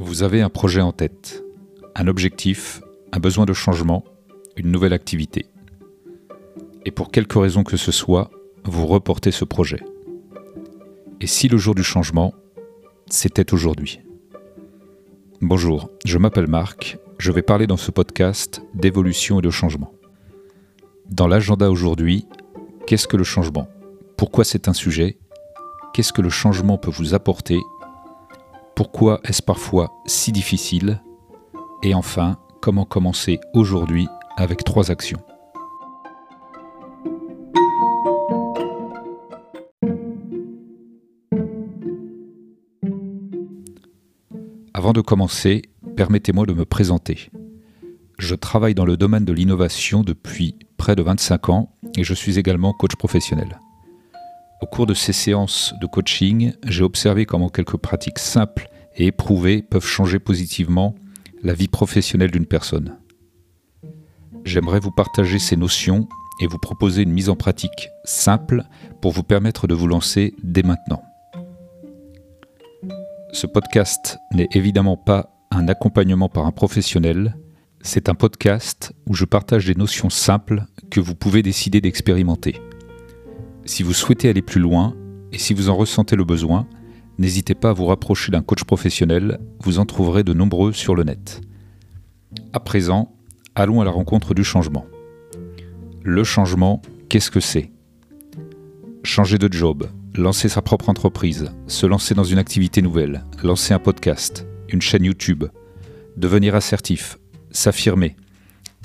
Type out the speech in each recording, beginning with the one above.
Vous avez un projet en tête, un objectif, un besoin de changement, une nouvelle activité. Et pour quelque raison que ce soit, vous reportez ce projet. Et si le jour du changement, c'était aujourd'hui? Bonjour, je m'appelle Marc, je vais parler dans ce podcast d'évolution et de changement. Dans l'agenda aujourd'hui, qu'est-ce que le changement? Pourquoi c'est un sujet? Qu'est-ce que le changement peut vous apporter? Pourquoi est-ce parfois si difficile? Et enfin, comment commencer aujourd'hui avec trois actions? Avant de commencer, permettez-moi de me présenter. Je travaille dans le domaine de l'innovation depuis près de 25 ans et je suis également coach professionnel. Au cours de ces séances de coaching, j'ai observé comment quelques pratiques simples et éprouvées peuvent changer positivement la vie professionnelle d'une personne. J'aimerais vous partager ces notions et vous proposer une mise en pratique simple pour vous permettre de vous lancer dès maintenant. Ce podcast n'est évidemment pas un accompagnement par un professionnel, c'est un podcast où je partage des notions simples que vous pouvez décider d'expérimenter. Si vous souhaitez aller plus loin et si vous en ressentez le besoin, n'hésitez pas à vous rapprocher d'un coach professionnel, vous en trouverez de nombreux sur le net. À présent, allons à la rencontre du changement. Le changement, qu'est-ce que c'est? Changer de job, lancer sa propre entreprise, se lancer dans une activité nouvelle, lancer un podcast, une chaîne YouTube, devenir assertif, s'affirmer,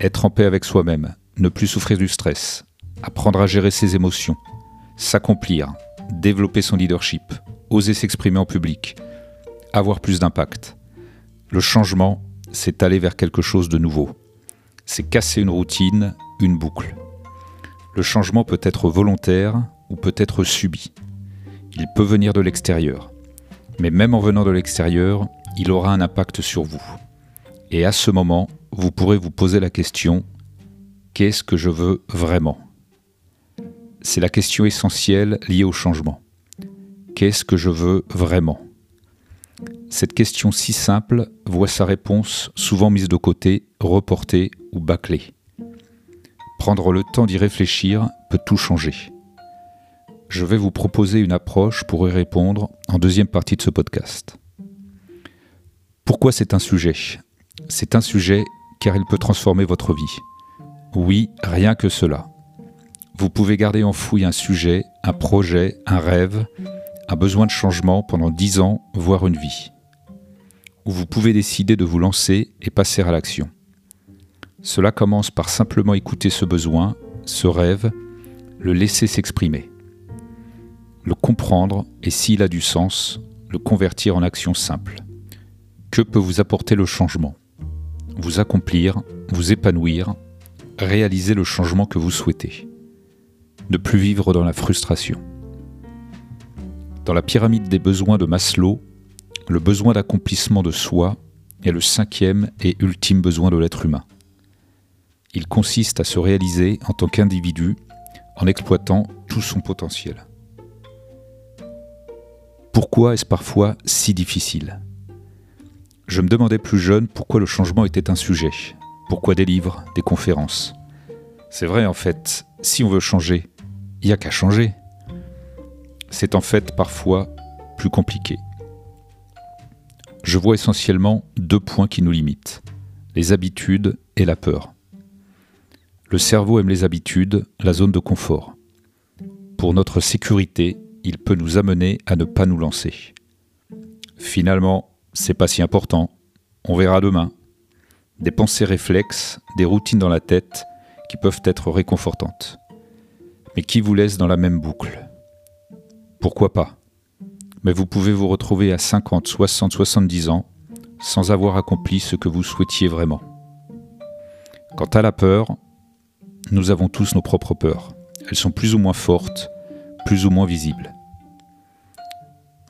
être en paix avec soi-même, ne plus souffrir du stress, apprendre à gérer ses émotions, s'accomplir, développer son leadership, oser s'exprimer en public, avoir plus d'impact. Le changement, c'est aller vers quelque chose de nouveau. C'est casser une routine, une boucle. Le changement peut être volontaire ou peut être subi. Il peut venir de l'extérieur. Mais même en venant de l'extérieur, il aura un impact sur vous. Et à ce moment, vous pourrez vous poser la question, qu'est-ce que je veux vraiment? C'est la question essentielle liée au changement. Qu'est-ce que je veux vraiment? Cette question si simple voit sa réponse souvent mise de côté, reportée ou bâclée. Prendre le temps d'y réfléchir peut tout changer je vais vous proposer une approche pour y répondre en deuxième partie de ce podcast. Pourquoi c'est un sujet? C'est un sujet car il peut transformer votre vie. Oui, rien que cela. Vous pouvez garder enfoui un sujet, un projet, un rêve, un besoin de changement pendant dix ans, voire une vie. Ou vous pouvez décider de vous lancer et passer à l'action. Cela commence par simplement écouter ce besoin, ce rêve, le laisser s'exprimer le comprendre et s'il a du sens, le convertir en action simple. Que peut vous apporter le changement? Vous accomplir, vous épanouir, réaliser le changement que vous souhaitez. Ne plus vivre dans la frustration. Dans la pyramide des besoins de Maslow, le besoin d'accomplissement de soi est le cinquième et ultime besoin de l'être humain. Il consiste à se réaliser en tant qu'individu en exploitant tout son potentiel. Pourquoi est-ce parfois si difficile? Je me demandais plus jeune pourquoi le changement était un sujet. Pourquoi des livres, des conférences C'est vrai en fait, si on veut changer, il n'y a qu'à changer. C'est en fait parfois plus compliqué. Je vois essentiellement deux points qui nous limitent, les habitudes et la peur. Le cerveau aime les habitudes, la zone de confort. Pour notre sécurité, il peut nous amener à ne pas nous lancer. Finalement, c'est pas si important. On verra demain. Des pensées réflexes, des routines dans la tête qui peuvent être réconfortantes, mais qui vous laissent dans la même boucle? Pourquoi pas? Mais vous pouvez vous retrouver à 50, 60, 70 ans sans avoir accompli ce que vous souhaitiez vraiment. Quant à la peur, nous avons tous nos propres peurs. Elles sont plus ou moins fortes, plus ou moins visible.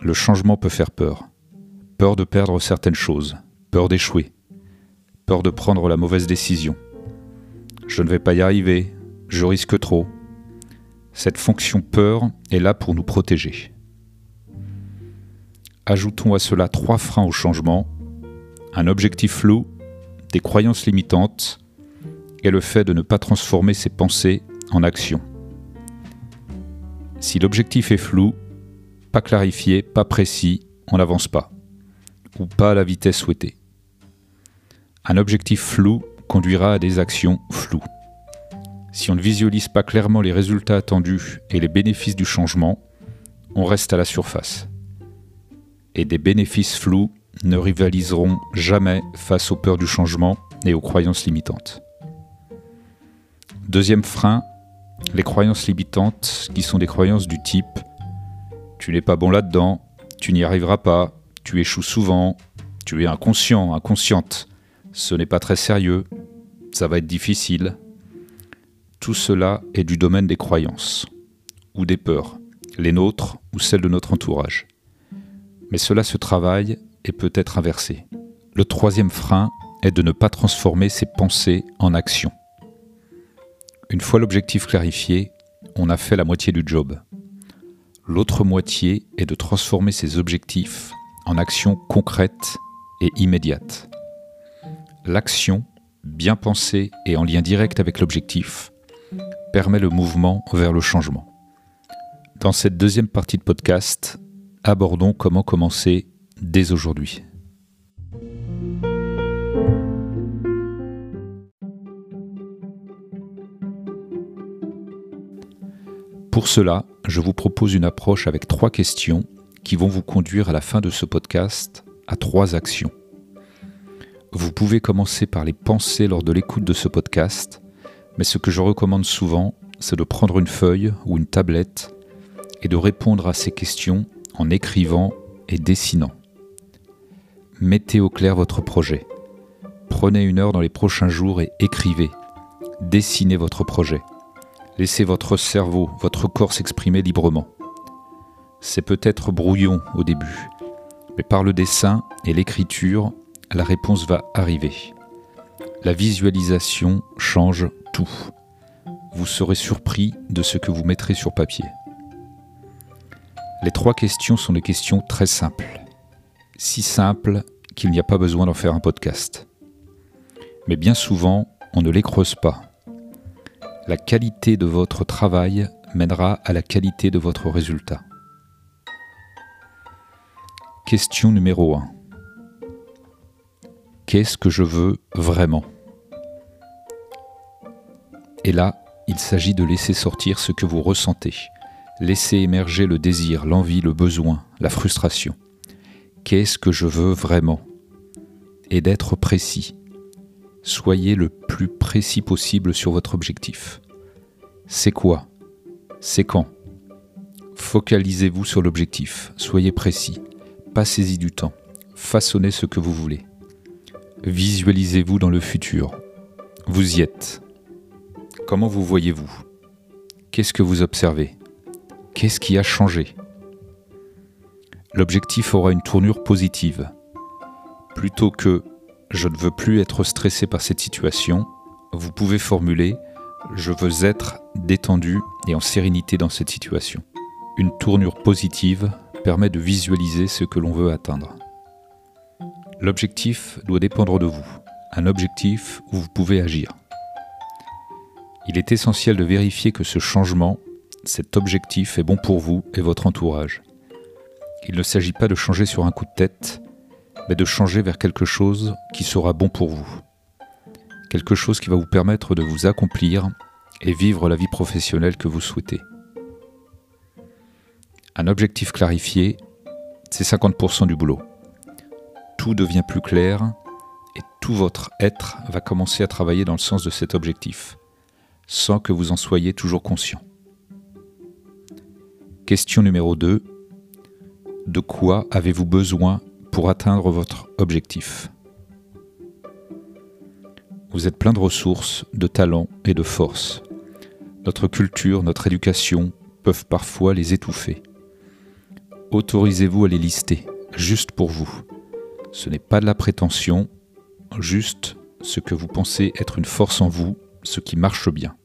Le changement peut faire peur. Peur de perdre certaines choses, peur d'échouer, peur de prendre la mauvaise décision. Je ne vais pas y arriver, je risque trop. Cette fonction peur est là pour nous protéger. Ajoutons à cela trois freins au changement, Un objectif flou, des croyances limitantes et le fait de ne pas transformer ses pensées en action. Si l'objectif est flou, pas clarifié, pas précis, on n'avance pas, ou pas à la vitesse souhaitée. Un objectif flou conduira à des actions floues. Si on ne visualise pas clairement les résultats attendus et les bénéfices du changement, on reste à la surface. Et des bénéfices flous ne rivaliseront jamais face aux peurs du changement et aux croyances limitantes. Deuxième frein, les croyances limitantes qui sont des croyances du type tu n'es pas bon là-dedans, tu n'y arriveras pas, tu échoues souvent, tu es inconscient, inconsciente, ce n'est pas très sérieux, ça va être difficile. Tout cela est du domaine des croyances ou des peurs, les nôtres ou celles de notre entourage. Mais cela se travaille et peut être inversé. Le troisième frein est de ne pas transformer ses pensées en action. Une fois l'objectif clarifié, on a fait la moitié du job. L'autre moitié est de transformer ses objectifs en actions concrètes et immédiates. L'action, bien pensée et en lien direct avec l'objectif, permet le mouvement vers le changement. Dans cette deuxième partie de podcast, abordons comment commencer dès aujourd'hui. Pour cela, je vous propose une approche avec trois questions qui vont vous conduire à la fin de ce podcast à trois actions. Vous pouvez commencer par les penser lors de l'écoute de ce podcast, mais ce que je recommande souvent, c'est de prendre une feuille ou une tablette et de répondre à ces questions en écrivant et dessinant. Mettez au clair votre projet. Prenez une heure dans les prochains jours et écrivez. Dessinez votre projet. Laissez votre cerveau, votre corps s'exprimer librement. C'est peut-être brouillon au début, mais par le dessin et l'écriture, la réponse va arriver. La visualisation change tout. Vous serez surpris de ce que vous mettrez sur papier. Les trois questions sont des questions très simples. Si simples qu'il n'y a pas besoin d'en faire un podcast. Mais bien souvent, on ne les creuse pas la qualité de votre travail mènera à la qualité de votre résultat. Question numéro 1. Qu'est-ce que je veux vraiment Et là, il s'agit de laisser sortir ce que vous ressentez. Laisser émerger le désir, l'envie, le besoin, la frustration. Qu'est-ce que je veux vraiment? Et d'être précis soyez le plus précis possible sur votre objectif. C'est quoi? C'est quand? Focalisez-vous sur l'objectif, soyez précis, passez-y du temps, façonnez ce que vous voulez. Visualisez-vous dans le futur. Vous y êtes. Comment vous voyez-vous? Qu'est-ce que vous observez? Qu'est-ce qui a changé? L'objectif aura une tournure positive. Plutôt que je ne veux plus être stressé par cette situation, vous pouvez formuler je veux être détendu et en sérénité dans cette situation. Une tournure positive permet de visualiser ce que l'on veut atteindre. L'objectif doit dépendre de vous, un objectif où vous pouvez agir. Il est essentiel de vérifier que ce changement, cet objectif est bon pour vous et votre entourage. Il ne s'agit pas de changer sur un coup de tête, mais de changer vers quelque chose qui sera bon pour vous. Quelque chose qui va vous permettre de vous accomplir et vivre la vie professionnelle que vous souhaitez. Un objectif clarifié, c'est 50% du boulot. Tout devient plus clair et tout votre être va commencer à travailler dans le sens de cet objectif, sans que vous en soyez toujours conscient. Question numéro 2. De quoi avez-vous besoin pour atteindre votre objectif? Vous êtes plein de ressources, de talents et de forces. Notre culture, notre éducation peuvent parfois les étouffer. Autorisez-vous à les lister, juste pour vous. Ce n'est pas de la prétention, juste ce que vous pensez être une force en vous, ce qui marche bien.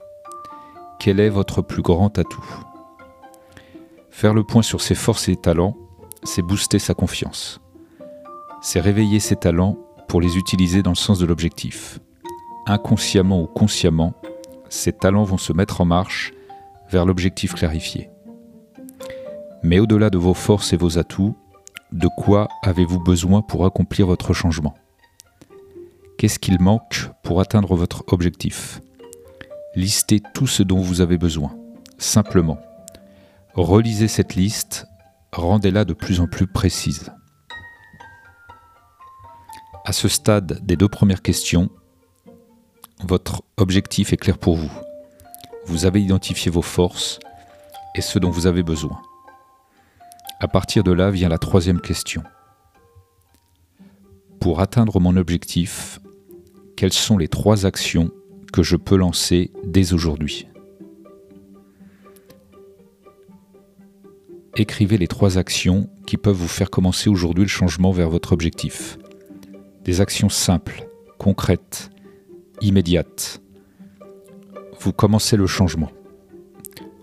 Quel est votre plus grand atout? Faire le point sur ses forces et talents, c'est booster sa confiance c'est réveiller ses talents pour les utiliser dans le sens de l'objectif. Inconsciemment ou consciemment, ces talents vont se mettre en marche vers l'objectif clarifié. Mais au-delà de vos forces et vos atouts, de quoi avez-vous besoin pour accomplir votre changement? Qu'est-ce qu'il manque pour atteindre votre objectif? Listez tout ce dont vous avez besoin, simplement. Relisez cette liste, rendez-la de plus en plus précise. À ce stade des deux premières questions, votre objectif est clair pour vous. Vous avez identifié vos forces et ce dont vous avez besoin. À partir de là vient la troisième question. Pour atteindre mon objectif, quelles sont les trois actions que je peux lancer dès aujourd'hui? Écrivez les trois actions qui peuvent vous faire commencer aujourd'hui le changement vers votre objectif. Des actions simples, concrètes, immédiates. Vous commencez le changement.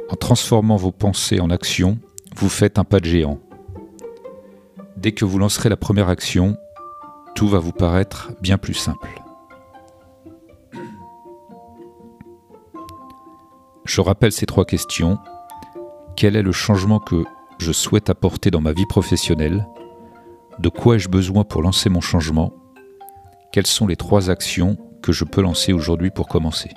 En transformant vos pensées en actions, vous faites un pas de géant. Dès que vous lancerez la première action, tout va vous paraître bien plus simple. Je rappelle ces trois questions. Quel est le changement que je souhaite apporter dans ma vie professionnelle? De quoi ai-je besoin pour lancer mon changement? Quelles sont les trois actions que je peux lancer aujourd'hui pour commencer?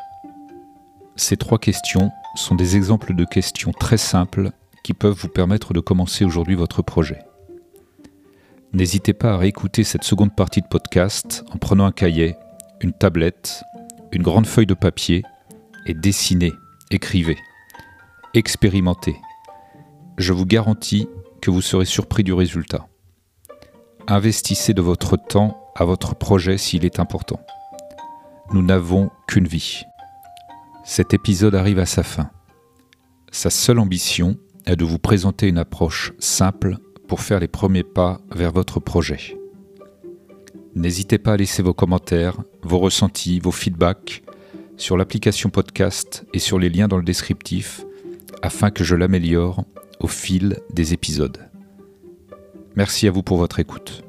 Ces trois questions sont des exemples de questions très simples qui peuvent vous permettre de commencer aujourd'hui votre projet. N'hésitez pas à réécouter cette seconde partie de podcast en prenant un cahier, une tablette, une grande feuille de papier et dessinez, écrivez, expérimentez. Je vous garantis que vous serez surpris du résultat. Investissez de votre temps à votre projet s'il est important. Nous n'avons qu'une vie. Cet épisode arrive à sa fin. Sa seule ambition est de vous présenter une approche simple pour faire les premiers pas vers votre projet. N'hésitez pas à laisser vos commentaires, vos ressentis, vos feedbacks sur l'application podcast et sur les liens dans le descriptif afin que je l'améliore au fil des épisodes. Merci à vous pour votre écoute.